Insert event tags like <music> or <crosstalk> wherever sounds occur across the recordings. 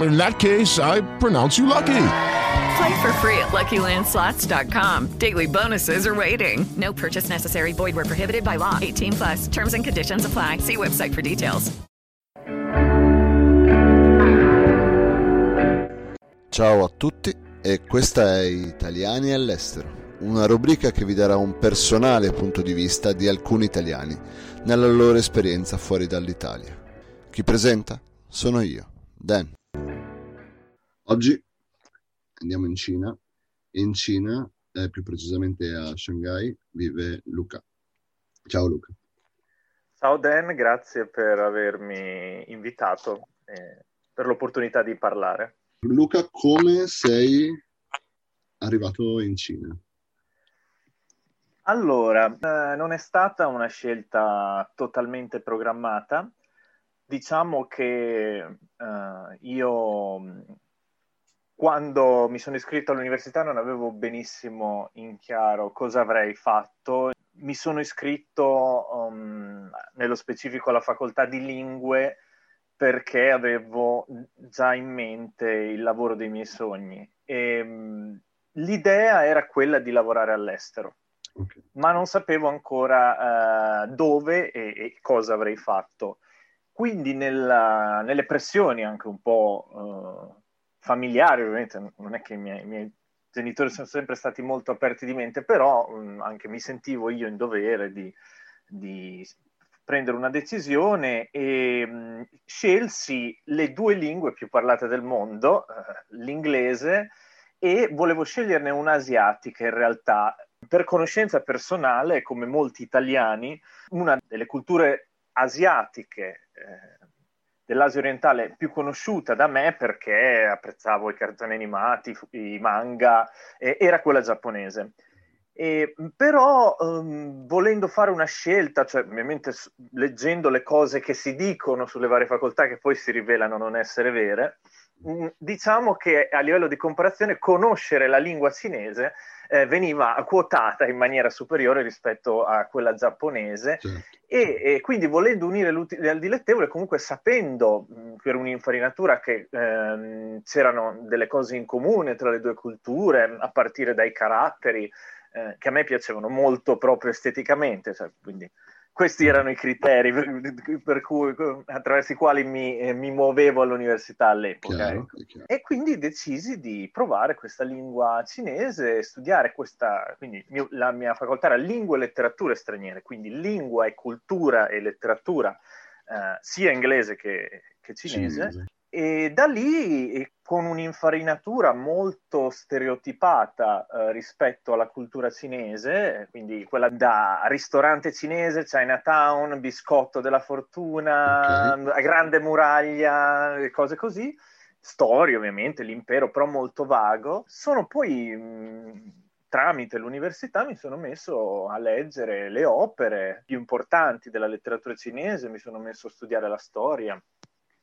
In that case, I pronounce you lucky. Play for free at LuckyLandSlots.com. Daily bonuses are waiting. No purchase necessary. Void where prohibited by law. 18 plus. Terms and conditions apply. See website for details. Ciao a tutti e questa è Italiani all'estero, una rubrica che vi darà un personale punto di vista di alcuni italiani nella loro esperienza fuori dall'Italia. Chi presenta? Sono io, Dan. Oggi andiamo in Cina e in Cina, eh, più precisamente a Shanghai, vive Luca. Ciao Luca. Ciao Dan, grazie per avermi invitato e per l'opportunità di parlare. Luca, come sei arrivato in Cina? Allora, eh, non è stata una scelta totalmente programmata. Diciamo che eh, io quando mi sono iscritto all'università non avevo benissimo in chiaro cosa avrei fatto. Mi sono iscritto um, nello specifico alla facoltà di lingue perché avevo già in mente il lavoro dei miei sogni. E, um, l'idea era quella di lavorare all'estero, okay. ma non sapevo ancora uh, dove e, e, cosa avrei fatto. Quindi nella, nelle pressioni anche un po' uh, familiari, ovviamente non è che i miei, i miei, genitori sono sempre stati molto aperti di mente, però um, anche mi sentivo io in dovere di, di prendere una decisione e mh, scelsi le due lingue più parlate del mondo, uh, l'inglese e volevo sceglierne una asiatica in realtà. Per conoscenza personale, come molti italiani, una delle culture asiatiche eh, dell'Asia orientale più conosciuta da me perché apprezzavo i cartoni animati, i manga, eh, era quella giapponese. E, però um, volendo fare una scelta, cioè ovviamente leggendo le cose che si dicono sulle varie facoltà che poi si rivelano non essere vere, diciamo che a livello di comparazione conoscere la lingua cinese eh, veniva quotata in maniera superiore rispetto a quella giapponese certo. e, e, quindi volendo unire l'utile al dilettevole comunque sapendo mh, per un'infarinatura che ehm, c'erano delle cose in comune tra le due culture a partire dai caratteri eh, che a me piacevano molto proprio esteticamente, cioè, quindi questi erano i criteri per, cui, attraverso i quali mi, eh, mi muovevo all'università all'epoca. Chiaro, ecco. E quindi decisi di provare questa lingua cinese, studiare questa, quindi mio, la mia facoltà era lingue e letterature straniere, quindi lingua e cultura e letteratura eh, sia inglese che, che cinese. cinese. E da lì, con un'infarinatura molto stereotipata eh, rispetto alla cultura cinese, quindi quella da ristorante cinese, Chinatown, biscotto della fortuna, okay. grande muraglia, cose così, storie ovviamente, l'impero, però molto vago, sono poi... Mh, tramite l'università mi sono messo a leggere le opere più importanti della letteratura cinese, mi sono messo a studiare la storia,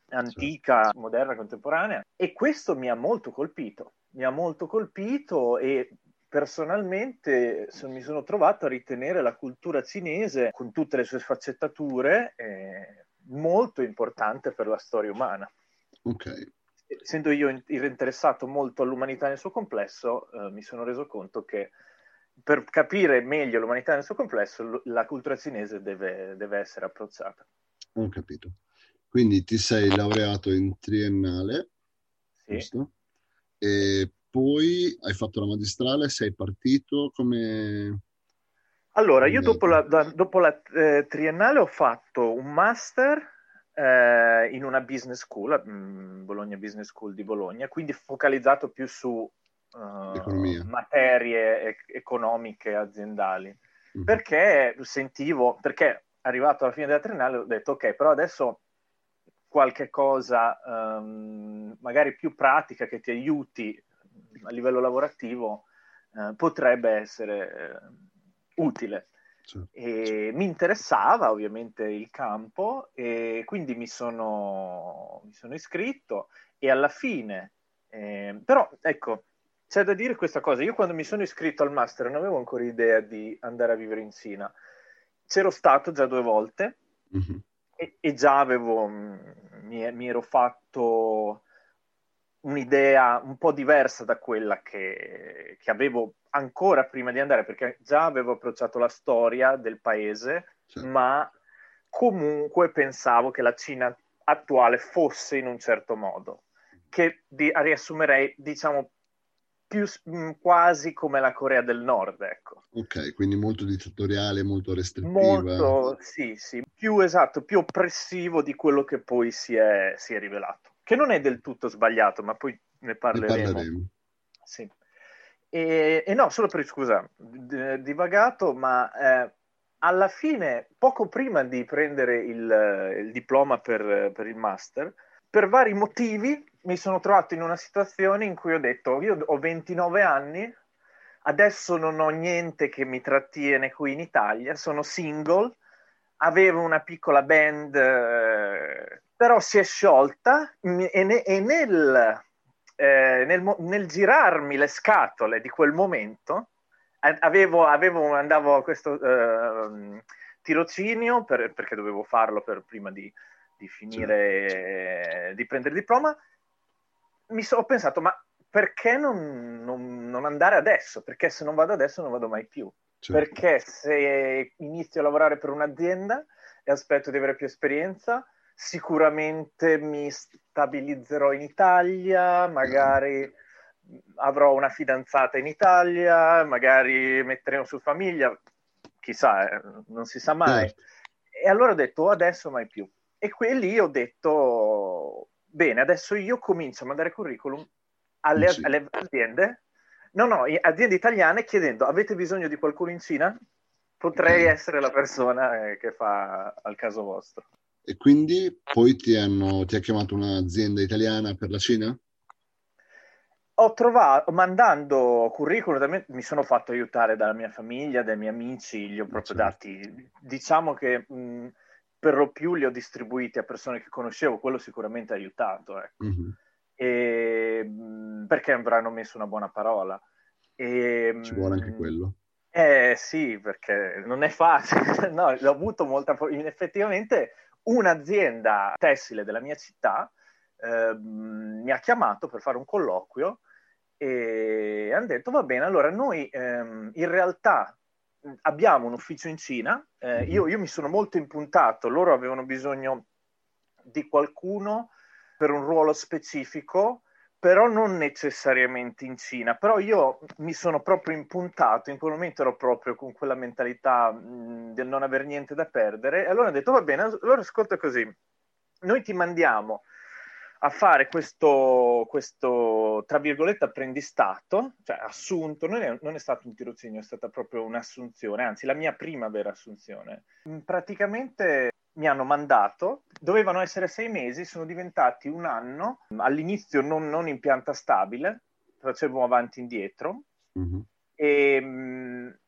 antica, certo. moderna, contemporanea e questo mi ha molto colpito, mi ha molto colpito e personalmente mi sono trovato a ritenere la cultura cinese con tutte le sue sfaccettature eh, molto importante per la storia umana. Ok. Essendo io interessato molto all'umanità nel suo complesso, eh, mi sono reso conto che per capire meglio l'umanità nel suo complesso, la cultura cinese deve, deve essere approcciata. Ho capito. Quindi ti sei laureato in triennale, Sì. giusto? E poi hai fatto la magistrale, sei partito come... Allora, io Andato. dopo la, dopo la, eh, triennale ho fatto un master eh, in una business school, mm, Bologna Business School di Bologna, quindi focalizzato più su eh, materie e- economiche aziendali. Mhm. Perché sentivo, perché arrivato alla fine della triennale ho detto ok, però adesso qualche cosa ehm, magari più pratica che ti aiuti a livello lavorativo eh, potrebbe essere eh, utile. E mi interessava ovviamente il campo e quindi mi sono, mi sono iscritto e alla fine, eh, però ecco, c'è da dire questa cosa, io quando mi sono iscritto al master non avevo ancora idea di andare a vivere in Cina, c'ero stato già due volte mhm. E, e già avevo, mh, mi, mi ero fatto un'idea un po' diversa da quella che, che avevo ancora prima di andare, perché già avevo approcciato la storia del paese, Sì. ma comunque pensavo che la Cina attuale fosse in un certo modo, che di- riassumerei, diciamo, più mh, quasi come la Corea del Nord, ecco. Ok, quindi molto dittatoriale, molto restrittiva. Molto, sì, sì, più esatto, più oppressivo di quello che poi si è, si è rivelato. Che non è del tutto sbagliato, ma poi ne Ne parleremo. parleremo. Sì. E, e no, solo per scusa, d- divagato, ma eh, alla fine, poco prima di prendere il, il diploma per, per il master, per vari motivi mi sono trovato in una situazione in cui ho detto, io ho 29 anni, adesso non ho niente che mi trattiene qui in Italia, sono single, avevo una piccola band, eh, però si è sciolta e, ne- e nel, eh, nel, nel girarmi le scatole di quel momento, avevo, avevo- andavo a questo ehm, tirocinio per- perché dovevo farlo per- prima di, di finire, eh, di prendere il diploma, mi so- ho pensato, ma perché non, non- non andare adesso? Perché se non vado adesso non vado mai più. Certo. Perché se inizio a lavorare per un'azienda e aspetto di avere più esperienza, sicuramente mi stabilizzerò in Italia, magari avrò una fidanzata in Italia, magari metteremo su famiglia, chissà, eh, non si sa mai. Certo. E allora ho detto "Oh, adesso mai più. E quelli ho detto bene, adesso io comincio a mandare curriculum alle, Cina. alle aziende, no, no, aziende italiane chiedendo avete bisogno di qualcuno in Cina? Potrei Ok. essere la persona eh, che fa al caso vostro. E quindi poi ti hanno, ti ha chiamato un'azienda italiana per la Cina? Ho trovato, mandando curriculum, mi sono fatto aiutare dalla mia famiglia, dai miei amici, li ho proprio Certo. dati, diciamo che mh, per lo più li ho distribuiti a persone che conoscevo, quello sicuramente ha aiutato, ecco. Mhm. E, mh, perché avranno messo una buona parola. E, Ci vuole anche quello. Eh sì, perché non è facile, <laughs> no, ho avuto molta, effettivamente un'azienda tessile della mia città ehm, mi ha chiamato per fare un colloquio e hanno detto va bene, allora noi ehm, in realtà abbiamo un ufficio in Cina, eh, io, io mi sono molto impuntato, loro avevano bisogno di qualcuno per un ruolo specifico, però non necessariamente in Cina. Però io mi sono proprio impuntato, in quel momento ero proprio con quella mentalità mh, del non aver niente da perdere, e allora ho detto va bene, allora ascolta così, noi ti mandiamo a fare questo, questo tra virgolette, apprendistato, cioè assunto, non è, non è stato un tirocinio, è stata proprio un'assunzione, anzi la mia prima vera assunzione. Praticamente mi hanno mandato, dovevano essere sei mesi, sono diventati un anno, all'inizio non, non in pianta stabile, facevo avanti e indietro, Mhm. e mh,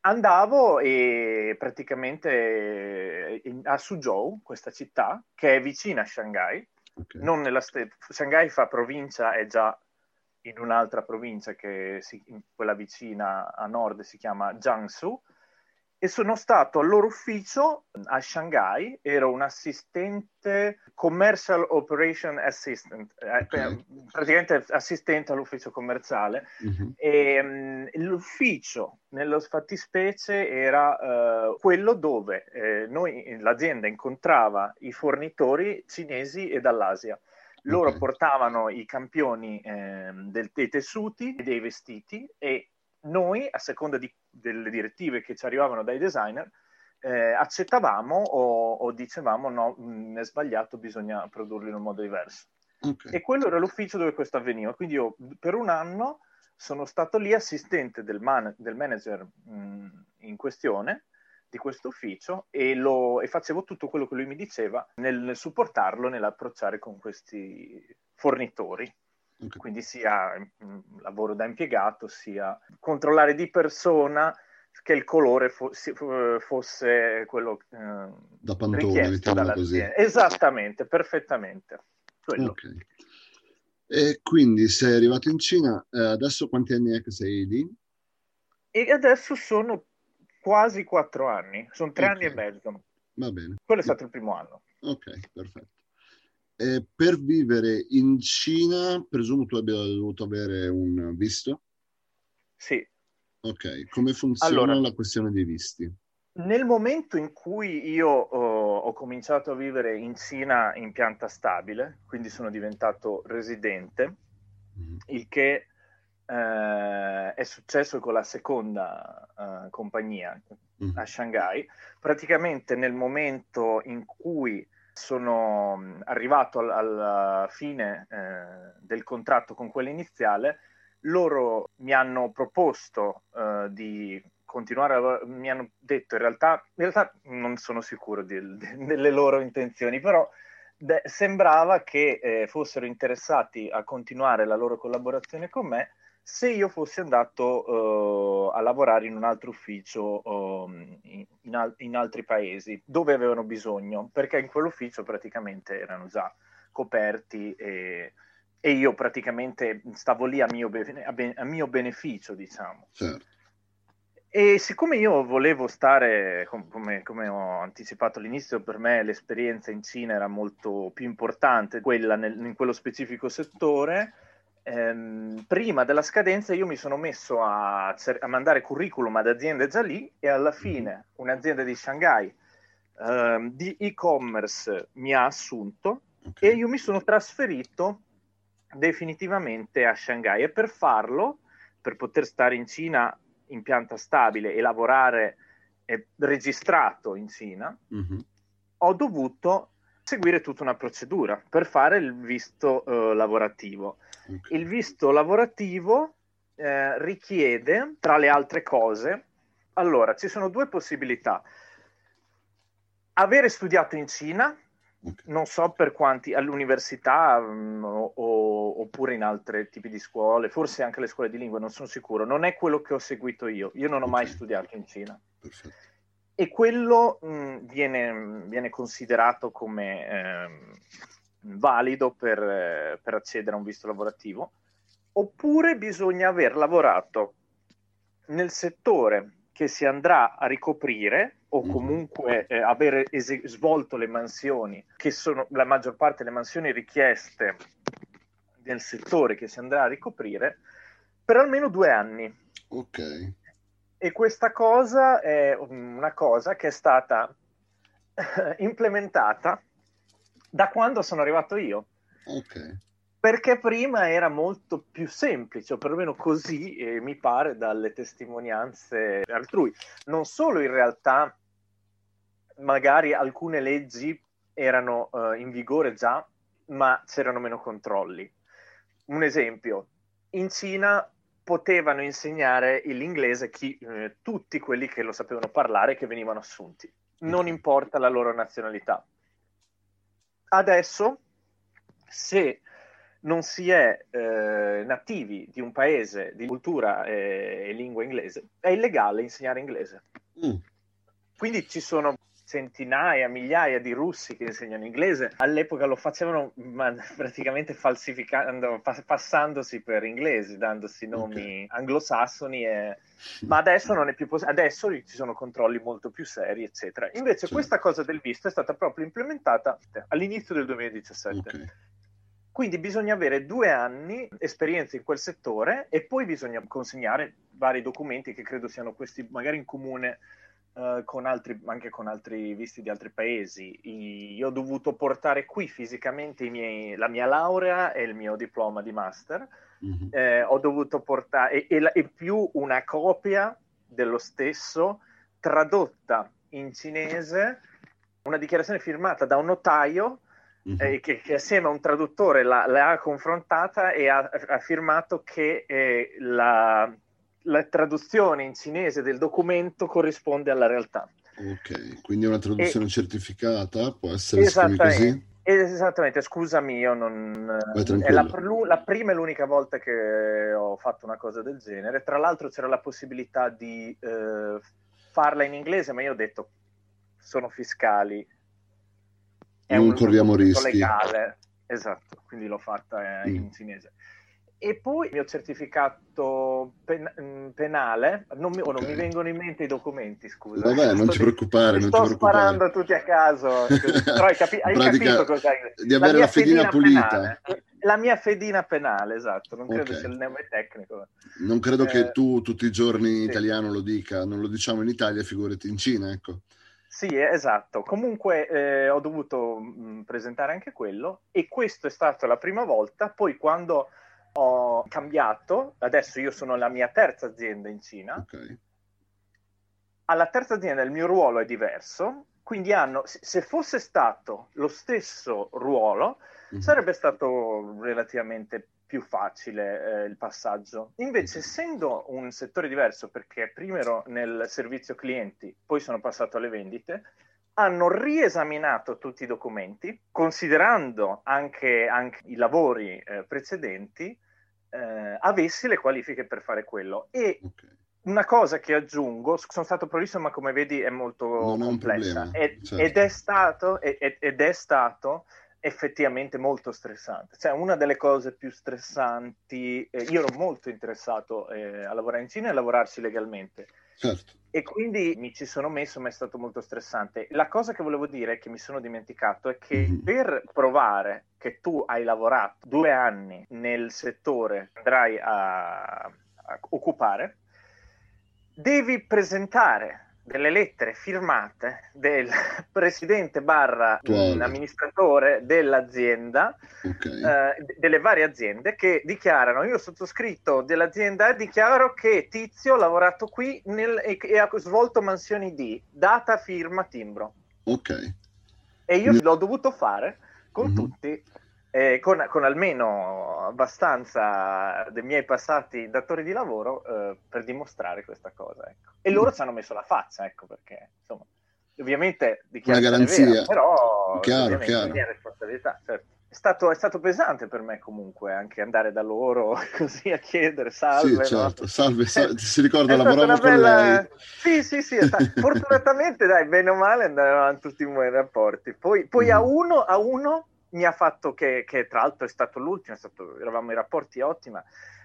andavo e praticamente in- a Suzhou, questa città, che è vicina a Shanghai, Ok. non nella ste- Shanghai fa provincia, è già in un'altra provincia che si- quella vicina a nord si chiama Jiangsu e sono stato al loro ufficio a Shanghai, ero un assistente commercial operation assistant, eh, Ok. praticamente assistente all'ufficio commerciale Mhm. e mh, l'ufficio nello fattispecie era eh, quello dove eh, noi, l'azienda incontrava i fornitori cinesi e dall'Asia. Loro Ok. portavano i campioni ehm, del- dei tessuti e dei vestiti e noi, a seconda di- delle direttive che ci arrivavano dai designer, eh, accettavamo o, o dicevamo no, mh, è sbagliato, bisogna produrlo in un modo diverso. Ok. E quello era l'ufficio dove questo avveniva. Quindi io per un anno sono stato lì assistente del, man- del manager mh, in questione di questo ufficio e, lo- e facevo tutto quello che lui mi diceva nel supportarlo nell'approcciare con questi fornitori. Ok. Quindi sia mh, lavoro da impiegato, sia controllare di persona che il colore fo- fosse quello eh, Da pantone, richiesto così. Esattamente, perfettamente. Quello. Ok. E quindi sei arrivato in Cina, eh, adesso quanti anni è che sei lì? E adesso sono quasi quattro anni, sono tre Ok. anni e mezzo. Va bene. Quello è stato il primo anno. Ok, perfetto. E per vivere in Cina, presumo tu abbia dovuto avere un visto? Sì. Ok, come funziona Allora. la questione dei visti? Nel momento in cui io oh, ho cominciato a vivere in Cina in pianta stabile, quindi sono diventato residente, Mhm. il che eh, è successo con la seconda eh, compagnia Mhm. a Shanghai, praticamente nel momento in cui sono arrivato al- alla fine eh, del contratto con quella iniziale, loro mi hanno proposto eh, di continuare a mi hanno detto in realtà, in realtà non sono sicuro del- de- delle loro intenzioni, però de- sembrava che eh, fossero interessati a continuare la loro collaborazione con me se io fossi andato eh, a lavorare in un altro ufficio ehm, in, al- in altri paesi dove avevano bisogno, perché in quell'ufficio praticamente erano già coperti e, e io praticamente stavo lì a mio, bene- a be- a mio beneficio, diciamo. Certo. E siccome io volevo stare, com- come, come ho anticipato all'inizio, per me l'esperienza in Cina era molto più importante, quella nel- in quello specifico settore, ehm, prima della scadenza io mi sono messo a, a mandare curriculum ad aziende già lì e alla fine un'azienda di Shanghai ehm, di e-commerce mi ha assunto Ok. e io mi sono trasferito definitivamente a Shanghai e per farlo, per poter stare in Cina in pianta stabile e lavorare registrato in Cina, Mhm. ho dovuto seguire tutta una procedura per fare il visto eh, lavorativo. Ok. Il visto lavorativo eh, richiede, tra le altre cose, allora ci sono due possibilità. Avere studiato in Cina, Ok. non so per quanti, all'università mm, o- oppure in altri tipi di scuole, forse anche le scuole di lingua, non sono sicuro. Non è quello che ho seguito io. Io non ho mai Ok. studiato in Cina. Perfetto. E quello mh, viene, viene considerato come ehm, valido per, eh, per accedere a un visto lavorativo. Oppure bisogna aver lavorato nel settore che si andrà a ricoprire o Mhm. comunque eh, avere ese- svolto le mansioni, che sono la maggior parte delle mansioni richieste nel settore che si andrà a ricoprire, per almeno due anni. Ok. E questa cosa è una cosa che è stata implementata da quando sono arrivato io, Ok. perché prima era molto più semplice, o perlomeno così eh, mi pare dalle testimonianze altrui. Non solo in realtà magari alcune leggi erano eh, in vigore già, ma c'erano meno controlli. Un esempio, in Cina potevano insegnare l'inglese chi, eh, tutti quelli che lo sapevano parlare che venivano assunti, non importa la loro nazionalità. Adesso, se non si è eh, nativi di un paese di cultura e, e lingua inglese, è illegale insegnare inglese. Mm. Quindi ci sono centinaia, migliaia di russi che insegnano inglese. All'epoca lo facevano praticamente falsificando, passandosi per inglesi, dandosi nomi okay. anglosassoni. E... Ma adesso non è più possibile. Adesso ci sono controlli molto più seri, eccetera. Invece, sì. questa cosa del visto è stata proprio implementata all'inizio del 2017. Okay. Quindi bisogna avere due anni esperienza in quel settore e poi bisogna consegnare vari documenti che credo siano questi magari in comune uh, con altri, anche con altri visti di altri paesi. Io ho dovuto portare qui fisicamente miei, la mia laurea e il mio diploma di master. Mm-hmm. Eh, ho dovuto portare e, e, e più una copia dello stesso tradotta in cinese, una dichiarazione firmata da un notaio mm-hmm. eh, che, che, assieme a un traduttore la, la ha confrontata e ha, ha firmato che eh, la, la, traduzione in cinese del documento corrisponde alla realtà. Ok, quindi è una traduzione e, certificata, può essere così? Esattamente, scusami, io non... È la, la, prima e l'unica volta che ho fatto una cosa del genere. Tra l'altro c'era la possibilità di eh, farla in inglese, ma io ho detto sono fiscali, è non corriamo rischi. legale, esatto, quindi l'ho fatta eh, mm. in cinese. E poi il mio certificato pen- mm, penale, non mi, oh, okay. non mi, vengono in mente i documenti, scusa. Vabbè, non ci preoccupare, non sto ci preoccupare. sparando tutti a caso, però hai, capi- hai capito cos'è? Di avere la, la fedina, fedina pulita. Penale. La mia fedina penale, esatto, non credo okay. sia il nome tecnico. Non credo eh, che tu tutti i giorni in sì. italiano lo dica, non lo diciamo in Italia, figurati in Cina, ecco. Sì, esatto. Comunque eh, ho dovuto mh, mm, presentare anche quello e questo è stata la prima volta. Poi quando ho cambiato, adesso io sono la mia terza azienda in Cina. Okay. Alla terza azienda il mio ruolo è diverso, quindi hanno, se fosse stato lo stesso ruolo, mm-hmm. sarebbe stato relativamente più facile eh, il passaggio. Invece, essendo un settore diverso, perché prima ero nel servizio clienti, poi sono passato alle vendite, hanno riesaminato tutti i documenti, considerando anche, anche i lavori eh, precedenti, eh, avessi le qualifiche per fare quello. E okay. una cosa che aggiungo, sono stato prolisso, ma come vedi è molto non complessa, è ed, certo. ed, è stato, ed, ed è stato effettivamente molto stressante. Cioè, una delle cose più stressanti, eh, io ero molto interessato eh, a lavorare in Cina e a lavorarci legalmente. Certo. E quindi mi ci sono messo, ma è stato molto stressante. La cosa che volevo dire, che mi sono dimenticato, è che mm-hmm. per provare che tu hai lavorato due anni nel settore che andrai a, a occupare, devi presentare delle lettere firmate del <laughs> presidente barra amministratore dell'azienda, okay. eh, delle varie aziende che dichiarano, io sottoscritto dell'azienda dichiaro che Tizio ha lavorato qui nel, e, e, ha svolto mansioni di data, firma, timbro. Ok. E io l'ho dovuto fare con mm-hmm. tutti eh, con, con, almeno abbastanza dei miei passati datori di lavoro eh, per dimostrare questa cosa. Ecco. E loro ci hanno messo la faccia, ecco perché, insomma, ovviamente una garanzia, vera, però chiaro, chiaro. mia responsabilità, certo. È stato, è stato, pesante per me comunque anche andare da loro <laughs> così a chiedere salve. Sì, certo. no? salve, salve, <laughs> si ricorda, lavoravo con bella... lei. Sì, sì, sì, fortunatamente dai, bene o male andavano tutti in buoni rapporti. Poi, poi mm. a, uno, a uno mi ha fatto che, che, tra l'altro è stato l'ultimo, è stato, eravamo in rapporti ottima,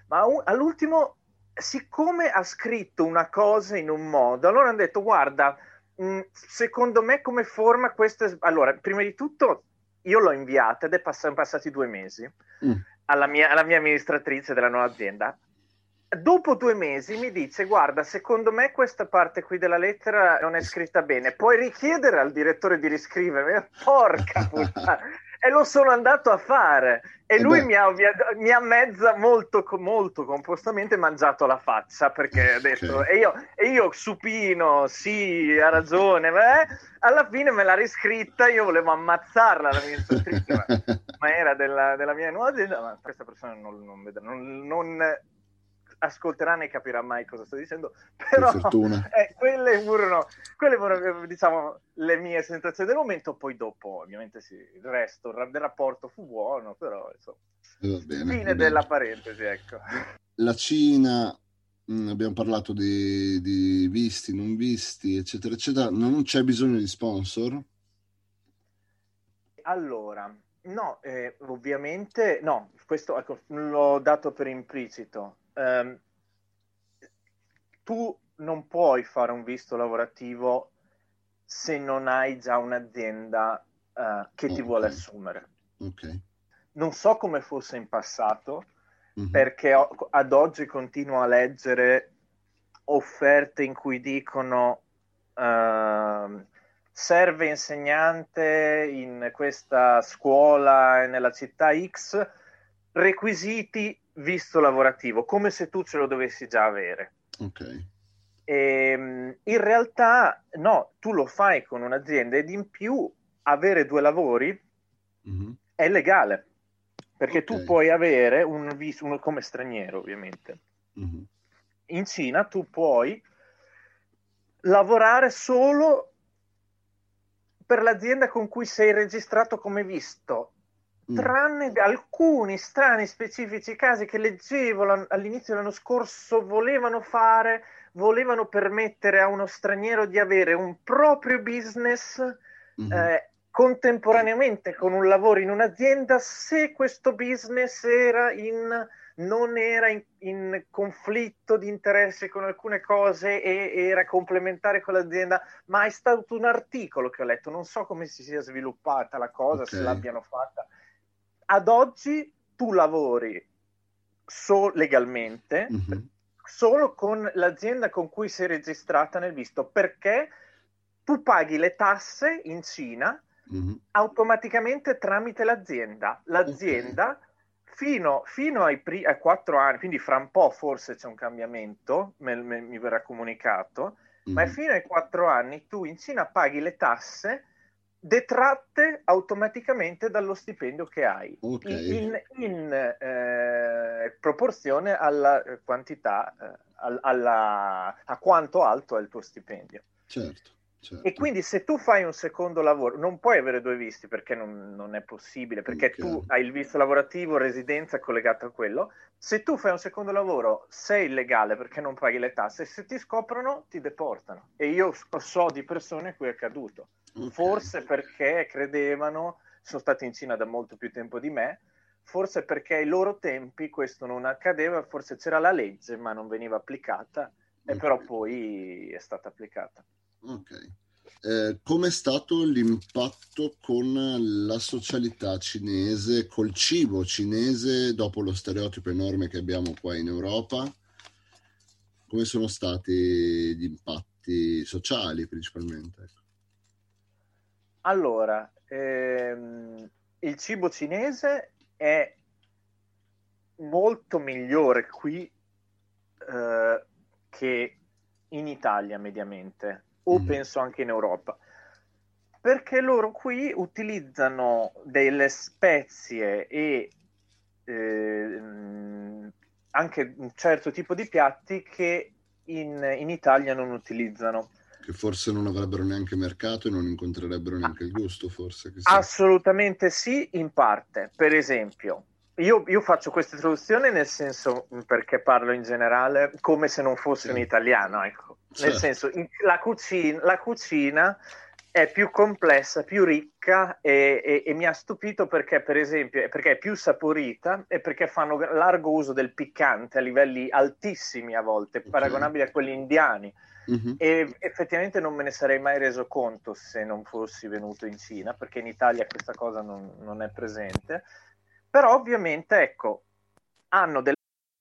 ma un, all'ultimo, siccome ha scritto una cosa in un modo, allora hanno detto, guarda, mh, mm, secondo me come forma questo è... Allora, prima di tutto io l'ho inviata ed è pass- passati due mesi mm. alla, mia, alla mia amministratrice della nuova azienda. Dopo due mesi mi dice guarda secondo me questa parte qui della lettera non è scritta bene. Puoi richiedere al direttore di riscrivere? <laughs> Porca puttana e lo sono andato a fare. E eh lui mi ha, mi ha, mezza molto, molto compostamente mangiato la faccia perché ha detto okay. e, io, e, io, supino sì ha ragione beh, alla fine me l'ha riscritta io volevo ammazzarla la mia ma, ma era della, della, mia nuova azienda ma questa persona non, non, non, non ascolterà né capirà mai cosa sto dicendo, però <laughs> eh, quelle, furono, quelle furono, diciamo, le mie sensazioni del momento, poi dopo ovviamente sì, il resto del rapporto fu buono, però insomma, bene, fine della parentesi, ecco. La Cina Mm, abbiamo parlato di, di visti, non visti, eccetera, eccetera. Non c'è bisogno di sponsor? Allora, no, eh, ovviamente no, questo ecco, l'ho dato per implicito. Um, tu non puoi fare un visto lavorativo se non hai già un'azienda uh, che ti vuole assumere. Ok. Non so come fosse in passato, mm-hmm. perché ho, ad oggi continuo a leggere offerte in cui dicono uh, serve insegnante in questa scuola nella città X, requisiti visto lavorativo, come se tu ce lo dovessi già avere. Ok. E, ehm, in realtà no, tu lo fai con un'azienda ed in più avere due lavori mm-hmm. è legale perché okay. tu puoi avere un visto come straniero ovviamente. Mm-hmm. In Cina tu puoi lavorare solo per l'azienda con cui sei registrato come visto, mm. tranne alcuni strani specifici casi che leggevo all'inizio dell'anno scorso volevano fare, volevano permettere a uno straniero di avere un proprio business mm-hmm. eh, contemporaneamente con un lavoro in un'azienda se questo business era in, non era in, in, conflitto di interesse con alcune cose e era complementare con l'azienda, ma è stato un articolo che ho letto, non so come si sia sviluppata la cosa, okay. se l'abbiano fatta. Ad oggi tu lavori so- legalmente mm-hmm. solo con l'azienda con cui sei registrata nel visto, perché tu paghi le tasse in Cina mm-hmm. automaticamente tramite l'azienda. L'azienda okay. Fino, fino ai, pri- ai, quattro anni, quindi fra un po' forse c'è un cambiamento, me, me, mi verrà comunicato, mm-hmm. ma fino ai quattro anni tu in Cina paghi le tasse detratte automaticamente dallo stipendio che hai okay. in, in eh, proporzione alla quantità, eh, alla, a quanto alto è il tuo stipendio. Certo. Certo. E quindi se tu fai un secondo lavoro, non puoi avere due visti perché non, non è possibile, perché okay. tu hai il visto lavorativo, residenza collegato a quello. Se tu fai un secondo lavoro, sei illegale perché non paghi le tasse, se ti scoprono ti deportano. E io so di persone a cui è accaduto. Okay. Forse perché credevano, sono stati in Cina da molto più tempo di me, forse perché ai loro tempi questo non accadeva, forse c'era la legge ma non veniva applicata, okay. e però poi è stata applicata. Ok. Eh, com'è stato l'impatto con la socialità cinese, col cibo cinese, dopo lo stereotipo enorme che abbiamo qua in Europa? Come sono stati gli impatti sociali principalmente? Ecco. Allora, ehm, il cibo cinese è molto migliore qui eh, che in Italia mediamente o mm. penso anche in Europa. Perché loro qui utilizzano delle spezie e eh, anche un certo tipo di piatti che in, in Italia non utilizzano che forse non avrebbero neanche mercato e non incontrerebbero neanche il gusto, forse. Assolutamente sì, in parte. Per esempio, io, io, faccio questa introduzione nel senso perché parlo in generale come se non fossi sì. un italiano, ecco. Nel senso, la cucina, la cucina è più complessa, più ricca e, e, e, mi ha stupito perché, per esempio, perché è più saporita e perché fanno largo uso del piccante a livelli altissimi a volte, okay. paragonabili a quelli indiani. Mm-hmm. E effettivamente non me ne sarei mai reso conto se non fossi venuto in Cina, perché in Italia questa cosa non, non è presente. Però ovviamente, ecco, hanno delle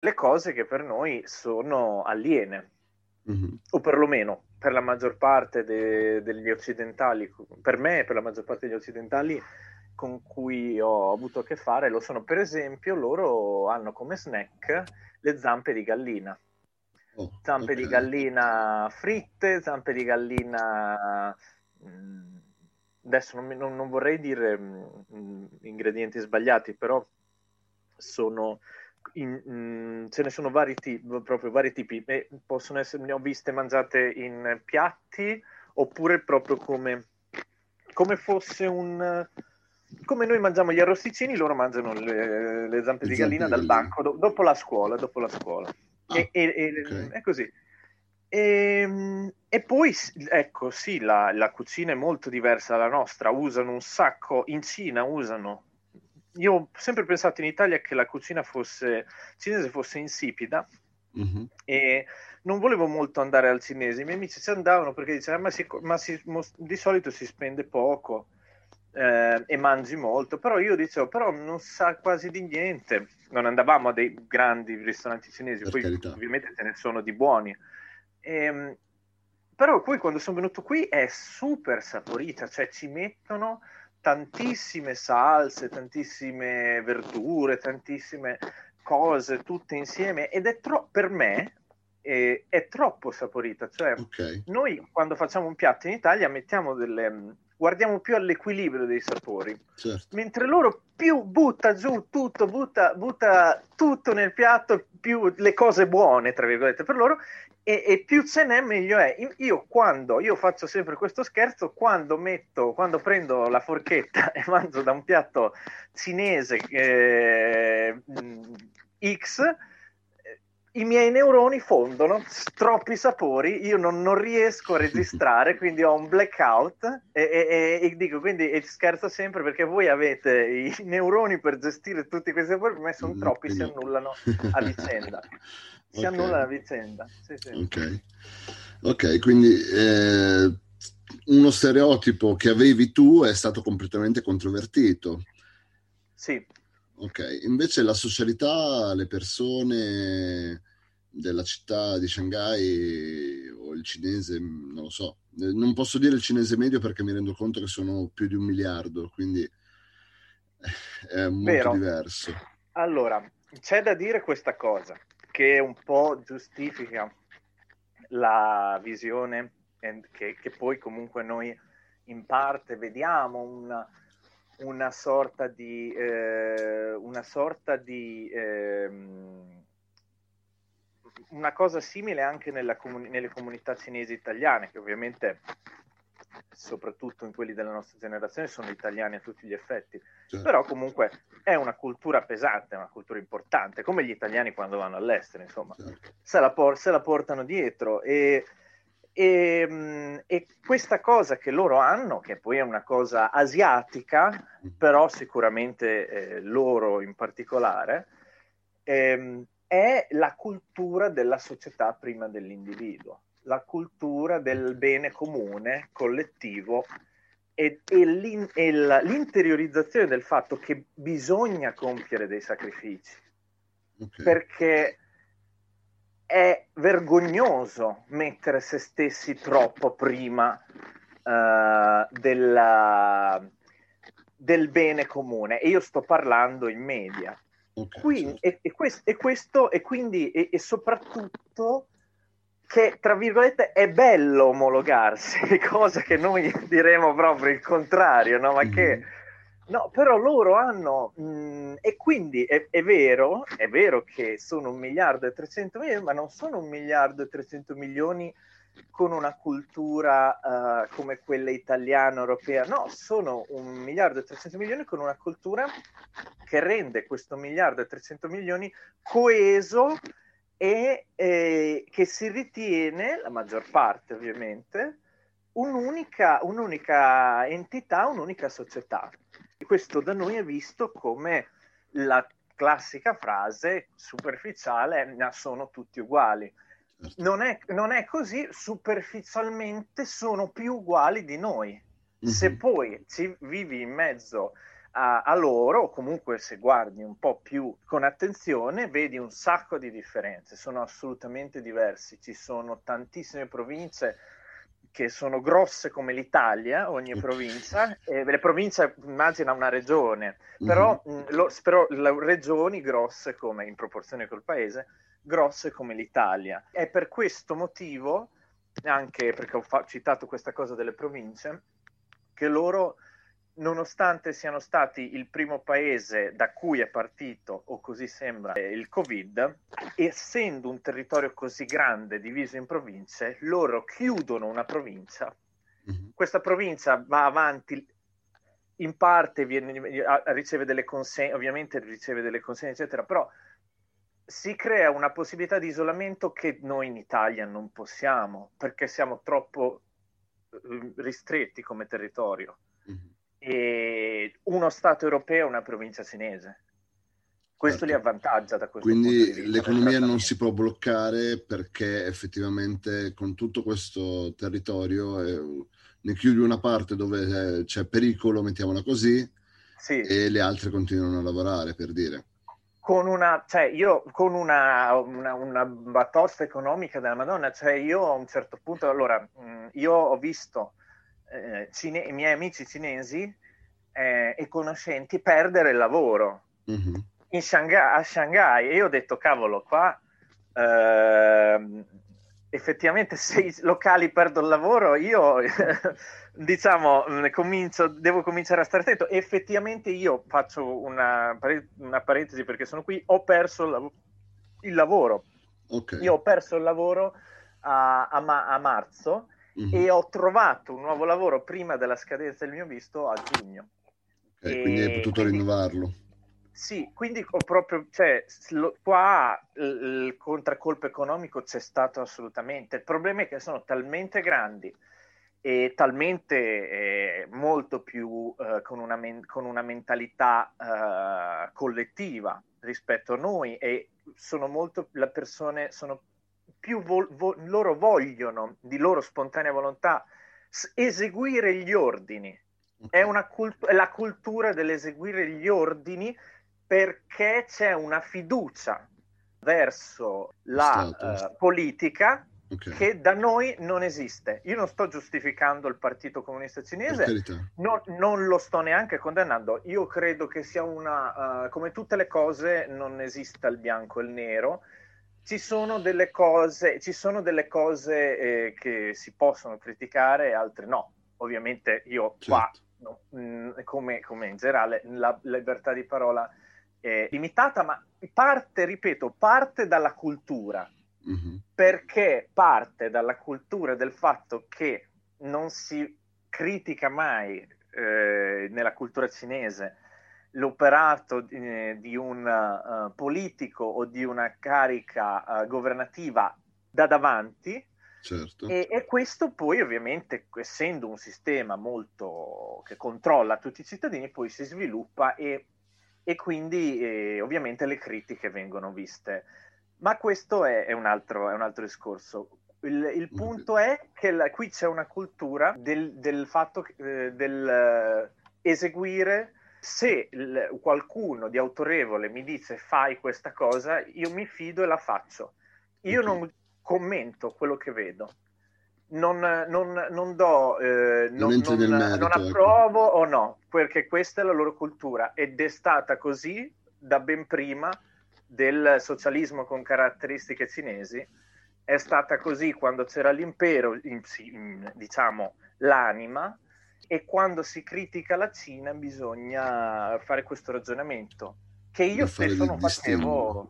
Le cose che per noi sono aliene, mm-hmm. o perlomeno per la maggior parte de- degli occidentali, per me e per la maggior parte degli occidentali con cui ho avuto a che fare lo sono, per esempio, loro hanno come snack le zampe di gallina. Oh, zampe okay. di gallina fritte, zampe di gallina... Mm, adesso non, non, non vorrei dire mh, mm, ingredienti sbagliati, però sono... In, mh, mm, ce ne sono vari tipi, proprio vari tipi. E possono essere, ne ho viste mangiate in piatti oppure proprio come, come fosse un come noi mangiamo gli arrosticini, loro mangiano le, le zampe di gallina dal banco do, dopo la scuola. Dopo la scuola. Ah, e, e, okay. È così. E, ehm, e, poi, ecco, sì, la, la, cucina è molto diversa dalla nostra. Usano un sacco, in Cina usano. Io ho sempre pensato in Italia che la cucina fosse, cinese fosse insipida mm-hmm. e non volevo molto andare al cinese. I miei amici ci andavano perché dicevano: ma, si, ma si, di solito si spende poco eh, e mangi molto, però io dicevo, però non sa quasi di niente. Non andavamo a dei grandi ristoranti cinesi, per poi carità. ovviamente ce ne sono di buoni. E, ehm, però poi quando sono venuto qui è super saporita, cioè ci mettono tantissime salse, tantissime verdure, tantissime cose tutte insieme ed è troppo per me è, è troppo saporita. Cioè, okay. noi quando facciamo un piatto in Italia mettiamo delle guardiamo più all'equilibrio dei sapori, certo. mentre loro più butta giù tutto, butta, butta, tutto nel piatto, più le cose buone, tra virgolette, per loro, e, e, più ce n'è meglio è. Io quando, io faccio sempre questo scherzo, quando metto, quando prendo la forchetta <laughs> e mangio da un piatto cinese eh, X, i miei neuroni fondono, troppi sapori, io non, non riesco a <laughs> registrare, quindi ho un blackout e, e, e, dico, quindi e scherzo sempre perché voi avete i <laughs> neuroni per gestire tutti questi sapori, per me sono mm, troppi, si annullano a vicenda. Si okay. annullano a vicenda. Sì, sì. Ok, okay quindi eh, uno stereotipo che avevi tu è stato completamente controvertito. Sì. Ok, invece la socialità, le persone della città di Shanghai o il cinese, non lo so. Non posso dire il cinese medio perché mi rendo conto che sono più di un miliardo, quindi è molto Vero. diverso. Allora, c'è da dire questa cosa che un po' giustifica la visione che, che poi comunque noi in parte vediamo una una sorta di, eh, una, sorta di eh, una cosa simile anche comuni- nelle comunità cinesi italiane, che ovviamente soprattutto in quelli della nostra generazione sono italiani a tutti gli effetti, certo. però comunque è una cultura pesante, una cultura importante, come gli italiani quando vanno all'estero, insomma, certo. se, la por- se la portano dietro. E e, e, questa cosa che loro hanno, che poi è una cosa asiatica, però sicuramente eh, loro in particolare, ehm, è la cultura della società prima dell'individuo, la cultura del bene comune, collettivo e, e, l'in, e l'interiorizzazione del fatto che bisogna compiere dei sacrifici. Okay. Perché è vergognoso mettere se stessi troppo prima uh, della, del bene comune e io sto parlando in media. Okay, quindi, certo. e, e, quest, e, questo e quindi e, e, soprattutto che tra virgolette è bello omologarsi, <laughs> cosa che noi diremo proprio il contrario, no? Ma mm-hmm. che No, però loro hanno, mh, mm, e quindi è, è, vero, è vero che sono un miliardo e 300 milioni, ma non sono un miliardo e 300 milioni con una cultura uh, come quella italiana, europea, no, sono un miliardo e 300 milioni con una cultura che rende questo miliardo e 300 milioni coeso e eh, che si ritiene, la maggior parte ovviamente, un'unica, un'unica entità, un'unica società questo da noi è visto come la classica frase superficiale, sono tutti uguali. Certo. Non è, non è così, superficialmente sono più uguali di noi. Mhm. Se poi ci vivi in mezzo a, a loro, o comunque se guardi un po' più con attenzione, vedi un sacco di differenze, sono assolutamente diversi. Ci sono tantissime province che sono grosse come l'Italia, ogni provincia, e le province immagina una regione, però, Mhm. mh, lo- però le regioni grosse come in proporzione col paese, grosse come l'Italia. È per questo motivo, anche perché ho fa- citato questa cosa delle province, che loro, nonostante siano stati il primo paese da cui è partito, o così sembra, eh, il Covid, essendo un territorio così grande diviso in province, loro chiudono una provincia Mhm. questa provincia va avanti in parte viene- riceve delle consegne ovviamente riceve delle consegne eccetera però si crea una possibilità di isolamento che noi in Italia non possiamo perché siamo troppo eh, ristretti come territorio Mhm. E uno stato europeo è una provincia cinese questo Certo. li avvantaggia da questo Quindi l'economia non si può bloccare perché effettivamente con tutto questo territorio eh, ne chiudi una parte dove eh, c'è pericolo, mettiamola così, sì. e le altre continuano a lavorare, per dire. con una, cioè io con una, una, una batosta economica della Madonna, cioè io a un certo punto, allora, mh, io ho visto eh, cine- i miei amici cinesi eh, e conoscenti perdere il lavoro Mhm. in Shanghai, a Shanghai e io ho detto, cavolo, qua ehm, effettivamente <laughs> se i locali perdono il lavoro, io <laughs> diciamo, mh, comincio, devo cominciare a stare attento. Effettivamente io faccio una, una parentesi perché sono qui, ho perso il, lav- il lavoro. Ok. Io ho perso il lavoro a, a ma- a marzo Mhm. e ho trovato un nuovo lavoro prima della scadenza del mio visto a giugno. Ok, quindi hai e potuto quindi- rinnovarlo. Sì, quindi ho proprio, cioè, lo- qua il, il contraccolpo economico c'è stato assolutamente. Il problema è che sono talmente grandi e talmente eh, molto più eh, con, una men- con una mentalità eh, collettiva rispetto a noi e sono molto, le persone sono più, vol- vo- loro vogliono di loro spontanea volontà s- eseguire gli ordini è, una cult- la cultura dell'eseguire gli ordini perché c'è una fiducia verso la Stato. eh, politica Ok. che da noi non esiste. Io non sto giustificando il Partito Comunista Cinese, carità. non, lo sto neanche condannando. Io credo che sia una, eh, come tutte le cose, non esista il bianco e il nero. Ci sono delle cose, ci sono delle cose eh, che si possono criticare e altre no. Ovviamente io qua, Certo. no, mh, come, come in generale, la libertà di parola è limitata, ma parte, ripeto, parte dalla cultura Mhm. perché parte dalla cultura del fatto che non si critica mai eh, nella cultura cinese l'operato di, di un eh, politico o di una carica eh, governativa da davanti Certo. e, e questo poi ovviamente essendo un sistema molto che controlla tutti i cittadini poi si sviluppa e, e quindi eh, ovviamente le critiche vengono viste ma questo è, è un, altro, è un altro discorso. Il, il punto è che la- qui c'è una cultura del, del fatto eh, del eh, eseguire. Se il- qualcuno di autorevole mi dice fai questa cosa, io mi fido e la faccio. Io Ok. non commento quello che vedo. Non, non- non do, eh, Non non, merito, non ecco. approvo o no, perché questa è la loro cultura ed è stata così da ben prima del socialismo con caratteristiche cinesi. È stata così quando c'era l'impero, in- in- diciamo l'anima, e quando si critica la Cina bisogna fare questo ragionamento che io stesso non facevo.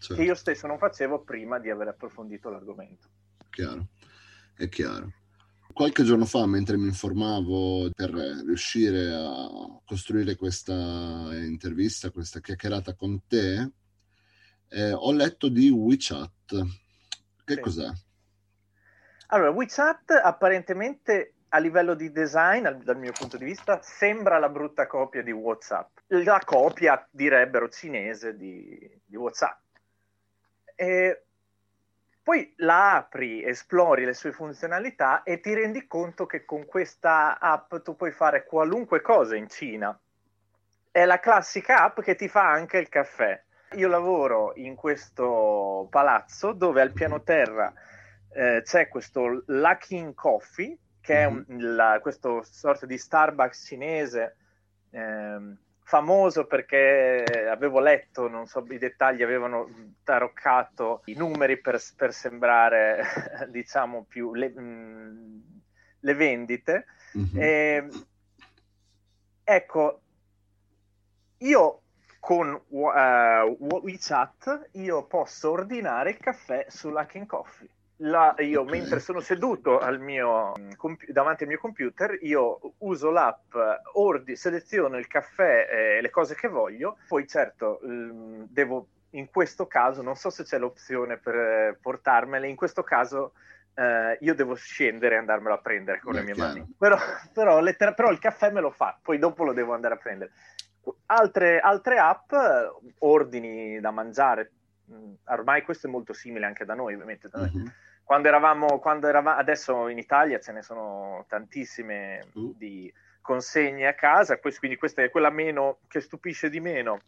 Certo. che io stesso non facevo prima di aver approfondito l'argomento. Chiaro, è chiaro. Qualche giorno fa, mentre mi informavo per riuscire a costruire questa intervista, questa chiacchierata con te, eh, ho letto di WeChat. Che Sì. cos'è? Allora, WeChat apparentemente a livello di design, dal mio punto di vista, sembra la brutta copia di WhatsApp. La copia, direbbero, cinese di, di WhatsApp. E poi la apri, esplori le sue funzionalità e ti rendi conto che con questa app tu puoi fare qualunque cosa in Cina. È la classica app che ti fa anche il caffè. Io lavoro in questo palazzo dove al piano terra eh, c'è questo Luckin Coffee, che è un, mhm. la, questo sorta di Starbucks cinese. Eh, famoso perché avevo letto, non so, i dettagli avevano taroccato i numeri per, per sembrare, <laughs> diciamo, più le, mh, mm, le vendite. Mm-hmm. E, ecco, io con uh, WeChat io posso ordinare il caffè su Luckin Coffee la, io mentre sono seduto al mio, comp- davanti al mio computer, io uso l'app, ordi, seleziono il caffè e le cose che voglio, poi certo l- devo in questo caso, non so se c'è l'opzione per eh, portarmele, in questo caso eh, io devo scendere e andarmelo a prendere con Beh, le mie chiaro. mani. Però, però, letter- però, il caffè me lo fa, poi dopo lo devo andare a prendere. Altre, altre app, ordini da mangiare, mm, ormai questo è molto simile anche da noi, ovviamente. Da noi. Mm-hmm quando eravamo, quando eravamo, adesso in Italia ce ne sono tantissime uh. di consegne a casa, quindi questa è quella meno, che stupisce di meno.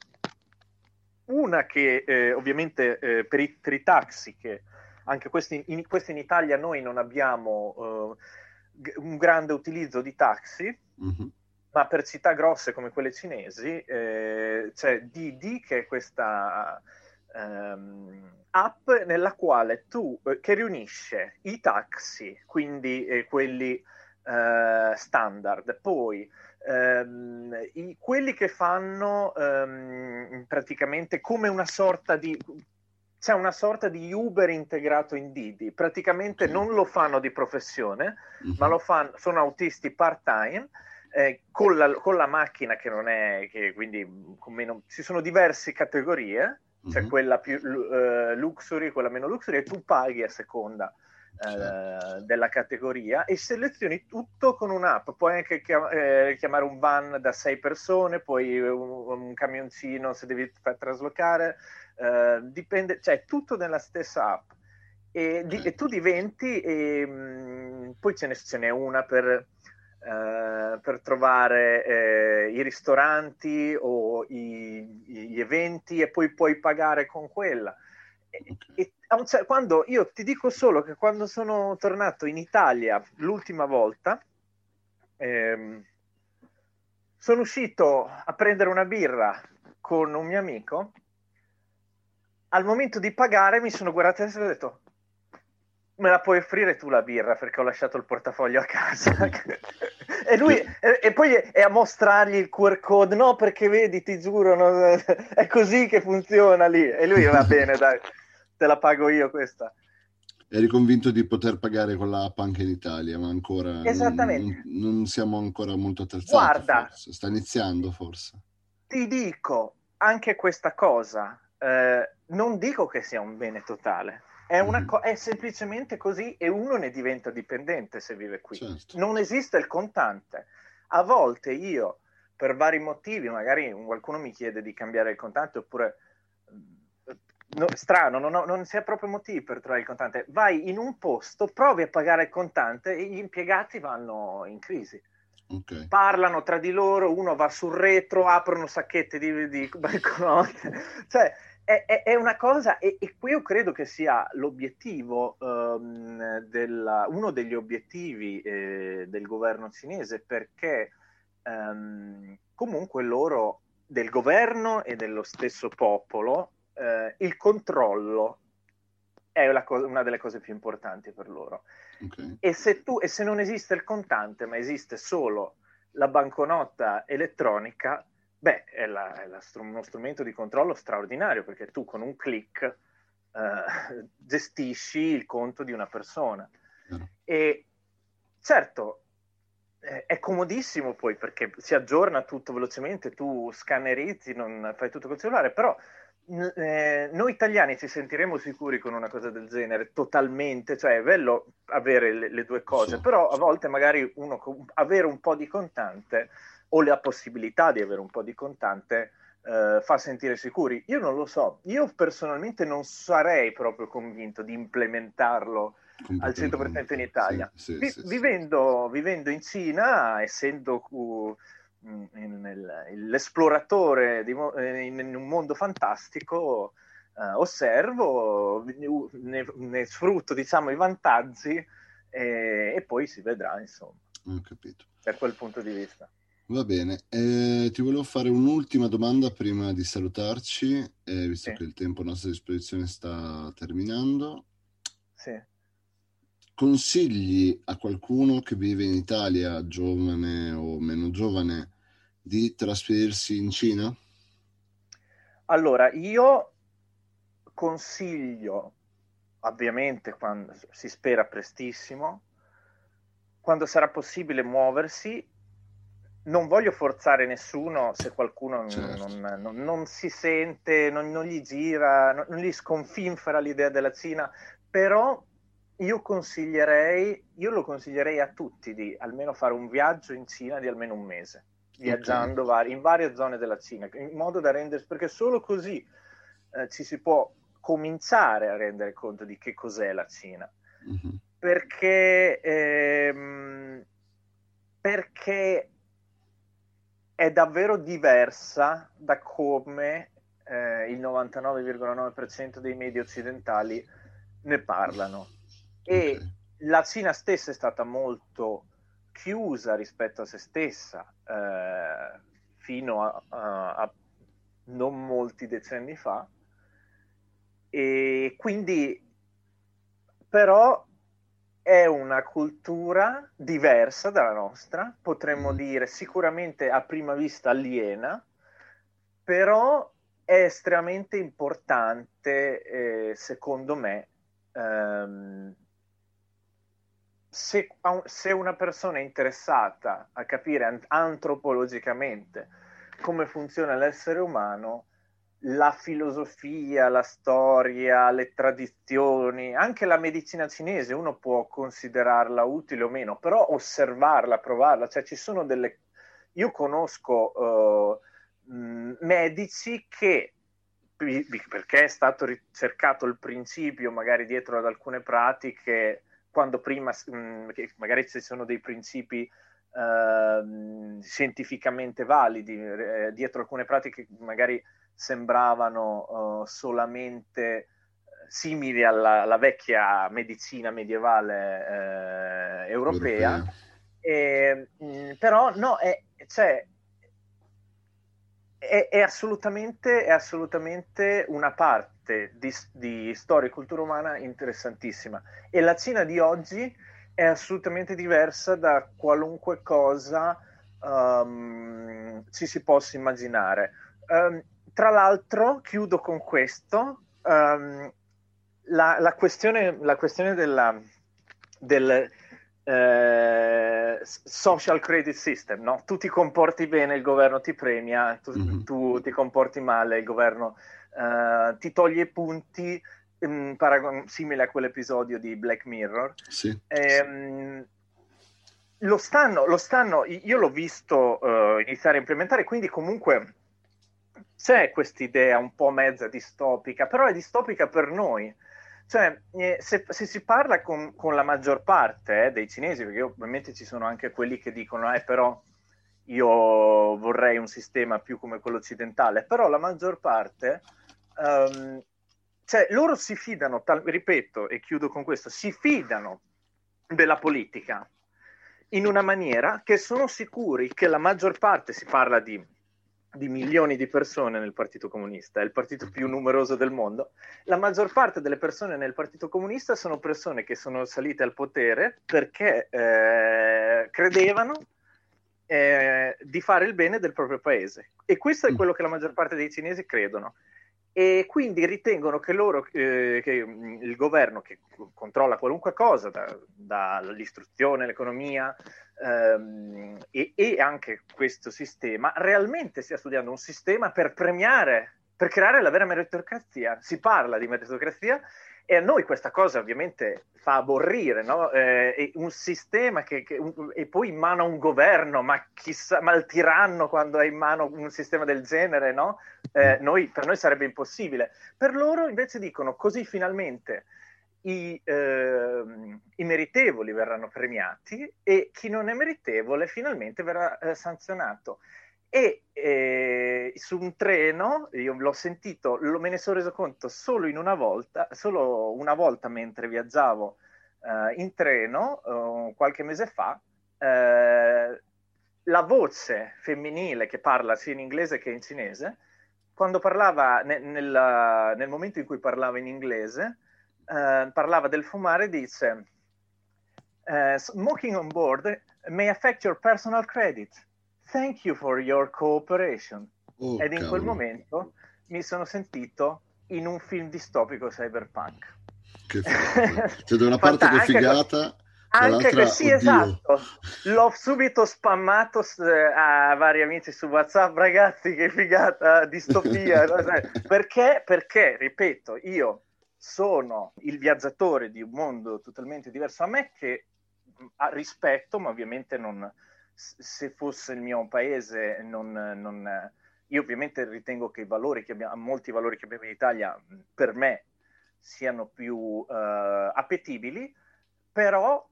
Una che eh, ovviamente eh, per, i, per, i, taxi, che anche questi in, questi in Italia noi non abbiamo eh, un grande utilizzo di taxi, mm-hmm. ma per città grosse come quelle cinesi eh, c'è Didi che è questa um, app nella quale tu, eh, che riunisce i taxi, quindi eh, quelli eh, standard, poi ehm, i, quelli che fanno ehm, praticamente come una sorta di c'è una sorta di Uber integrato in Didi. Praticamente non lo fanno di professione, mm-hmm. ma lo fanno, sono autisti part-time. Eh, con, la, con, la, macchina che non è, che quindi meno, ci sono diverse categorie c'è mm-hmm. quella più uh, luxury, quella meno luxury, e tu paghi a seconda uh, della categoria e selezioni tutto con un'app. Puoi anche chiam- eh, chiamare un van da sei persone, poi un, un camioncino se devi far traslocare, uh, dipende, cioè tutto nella stessa app. E, di- e tu diventi, e, mh, mm, poi ce, ne, ce n'è una per eh, per trovare eh, i ristoranti o i, gli eventi e poi puoi pagare con quella. E, e cioè, quando, io ti dico solo che quando sono tornato in Italia l'ultima volta, ehm, sono uscito a prendere una birra con un mio amico. Al momento di pagare mi sono guardato e ho detto me la puoi offrire tu la birra perché ho lasciato il portafoglio a casa. <laughs> e lui, e, e, poi è a mostrargli il QR code, no perché vedi, ti giuro, no, <laughs> è così che funziona lì. E lui va bene, dai, te la pago io questa. Eri convinto di poter pagare con l'app anche in Italia, ma ancora Esattamente. Non, non siamo ancora molto attrezzati. Guarda, forse. sta iniziando forse. Ti dico anche questa cosa, eh, non dico che sia un bene totale, è, mm-hmm. co- è, semplicemente così e uno ne diventa dipendente se vive qui. Certo. Non esiste il contante. A volte io, per vari motivi, magari qualcuno mi chiede di cambiare il contante oppure... No, strano, non, ho, non si ha proprio motivi per trovare il contante. Vai in un posto, provi a pagare il contante e gli impiegati vanno in crisi. Okay. Parlano tra di loro, uno va sul retro, aprono sacchetti di, di banconote. <laughs> cioè, è, è, è, una cosa, e, e, qui io credo che sia l'obiettivo, um, della, uno degli obiettivi eh, del governo cinese, perché um, comunque loro, del governo e dello stesso popolo, eh, il controllo è co- una delle cose più importanti per loro. Okay. E, se tu, e se non esiste il contante, ma esiste solo la banconota elettronica, Beh, è, la, è la, uno strumento di controllo straordinario perché tu con un click eh, gestisci il conto di una persona. Mm. E certo, è comodissimo poi perché si aggiorna tutto velocemente, tu scannerizzi, non fai tutto col cellulare, però eh, noi italiani ci sentiremo sicuri con una cosa del genere, totalmente, cioè è bello avere le, le due cose, sì, però a volte magari uno avere un po' di contante o la possibilità di avere un po' di contante eh, fa sentire sicuri. Io non lo so, io personalmente non sarei proprio convinto di implementarlo al 100% in Italia. Sì, sì, Vi, sì, vivendo, vivendo, in Cina, essendo uh, l'esploratore di, in, in, un mondo fantastico, uh, osservo, ne, ne, sfrutto diciamo, i vantaggi e, e poi si vedrà, insomma. Ho capito. Per quel punto di vista. Va bene, eh, ti volevo fare un'ultima domanda prima di salutarci, eh, visto sì. che il tempo a nostra disposizione sta terminando. Sì. Consigli a qualcuno che vive in Italia, giovane o meno giovane, di trasferirsi in Cina? Allora, io consiglio, ovviamente quando si spera prestissimo, quando sarà possibile muoversi, non voglio forzare nessuno se qualcuno certo. non, non, non, si sente, non, gli gira, non, gli sconfinfera l'idea della Cina, però io consiglierei, io lo consiglierei a tutti di almeno fare un viaggio in Cina di almeno un mese, viaggiando okay. vari, in varie zone della Cina, in modo da rendersi, perché solo così eh, ci si può cominciare a rendere conto di che cos'è la Cina. Mm-hmm. Perché, ehm, perché è davvero diversa da come eh, il 99,9% dei media occidentali ne parlano. E okay. la Cina stessa è stata molto chiusa rispetto a se stessa eh, fino a, a, a non molti decenni fa. E quindi però è una cultura diversa dalla nostra, potremmo mm. dire sicuramente a prima vista aliena, però è estremamente importante, eh, secondo me, ehm, se, se, una persona è interessata a capire antropologicamente come funziona l'essere umano, la filosofia, la storia, le tradizioni, anche la medicina cinese, uno può considerarla utile o meno, però osservarla, provarla, cioè ci sono delle... Io conosco uh, medici che, perché è stato ricercato il principio magari dietro ad alcune pratiche, quando prima, mh, magari ci sono dei principi uh, scientificamente validi, eh, dietro alcune pratiche magari sembravano uh, solamente eh, simili alla, alla, vecchia medicina medievale eh, europea, europea. E, mh, mm, però no, è, cioè, è, è, assolutamente, è, assolutamente, una parte di, di storia e cultura umana interessantissima e la Cina di oggi è assolutamente diversa da qualunque cosa um, ci si possa immaginare. Um, tra l'altro, chiudo con questo, um, la, la, questione, la, questione, della, del eh, social credit system, no? tu ti comporti bene, il governo ti premia, tu, mm-hmm. tu ti comporti male, il governo uh, ti toglie punti, um, paragon- simile a quell'episodio di Black Mirror. Sì, e, um, lo stanno, lo stanno, io l'ho visto uh, iniziare a implementare, quindi comunque c'è questa idea un po' mezza distopica, però è distopica per noi. Cioè, eh, se, se, si parla con, con la maggior parte eh, dei cinesi, perché ovviamente ci sono anche quelli che dicono, eh, però io vorrei un sistema più come quello occidentale, però la maggior parte, um, cioè, loro si fidano, tal- ripeto e chiudo con questo, si fidano della politica in una maniera che sono sicuri che la maggior parte, si parla di di milioni di persone nel Partito Comunista, è il partito più numeroso del mondo, la maggior parte delle persone nel Partito Comunista sono persone che sono salite al potere perché eh, credevano eh, di fare il bene del proprio paese. E questo è mm. quello che la maggior parte dei cinesi credono e quindi ritengono che loro, eh, che mm, il governo che controlla qualunque cosa, da, dall'istruzione, l'economia ehm, e, e, anche questo sistema, realmente stia studiando un sistema per premiare per creare la vera meritocrazia. Si parla di meritocrazia e a noi questa cosa ovviamente fa aborrire, no? eh, un sistema che, che un, e poi in mano a un governo, ma chissà, ma il tiranno quando è in mano un sistema del genere, no? Eh, noi, per noi sarebbe impossibile. Per loro invece dicono così finalmente i, eh, i, meritevoli verranno premiati e chi non è meritevole finalmente verrà eh, sanzionato. E eh, su un treno, io l'ho sentito, lo, me ne sono reso conto solo in una volta, solo una volta mentre viaggiavo eh, in treno uh, qualche mese fa, eh, la voce femminile che parla sia in inglese che in cinese, quando parlava, ne, nel, nel momento in cui parlava in inglese, eh, parlava del fumare, dice, uh, smoking on board may affect your personal credit. Thank you for your cooperation. Oh, Ed in quel momento mi sono sentito in un film distopico cyberpunk. Che <laughs> C'è da una parte che figata. Anche che sì, oddio. esatto. L'ho subito spammato a vari amici su WhatsApp, ragazzi, che figata, distopia. <laughs> perché? Perché, ripeto, io sono il viaggiatore di un mondo totalmente diverso a me che rispetto, ma ovviamente non, se fosse il mio paese non, non, io ovviamente ritengo che i valori che abbiamo, molti valori che abbiamo in Italia per me siano più uh, appetibili, però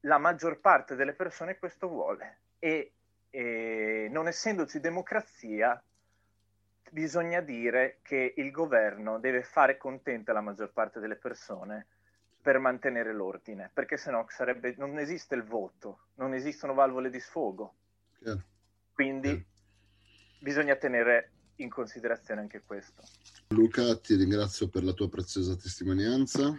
la maggior parte delle persone questo vuole. E, e non essendoci democrazia bisogna dire che il governo deve fare contenta la maggior parte delle persone per mantenere l'ordine, perché sennò sarebbe, non esiste il voto, non esistono valvole di sfogo. Yeah. Quindi yeah. bisogna tenere in considerazione anche questo. Luca, ti ringrazio per la tua preziosa testimonianza.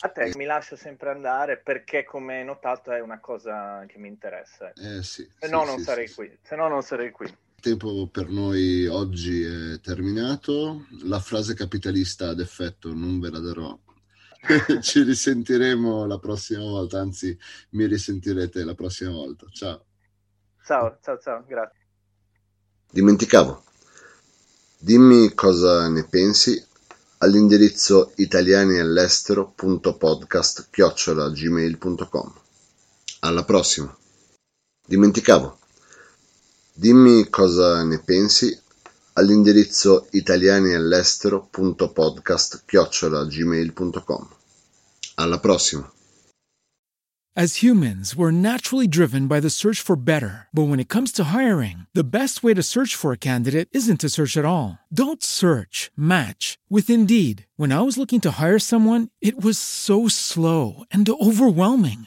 A te mi lascio sempre andare perché, come hai notato, è una cosa che mi interessa. Eh sì. Se no, sì, non sì, sarei qui. Se no, non sarei qui tempo per noi oggi è terminato. La frase capitalista ad effetto non ve la darò. <laughs> Ci risentiremo la prossima volta, anzi mi risentirete la prossima volta. Ciao. Ciao, ciao, ciao, grazie. Dimenticavo. Dimmi cosa ne pensi all'indirizzo italianiall'estero.podcast chiocciolagmail.com. Alla prossima. Dimenticavo. Dimmi cosa ne pensi all'indirizzo italianiall'estero.podcast@gmail.com. Alla prossima. As humans, we're naturally driven by the search for better. But when it comes to hiring, the best way to search for a candidate isn't to search at all. Don't search, match with Indeed. When I was looking to hire someone, it was so slow and overwhelming.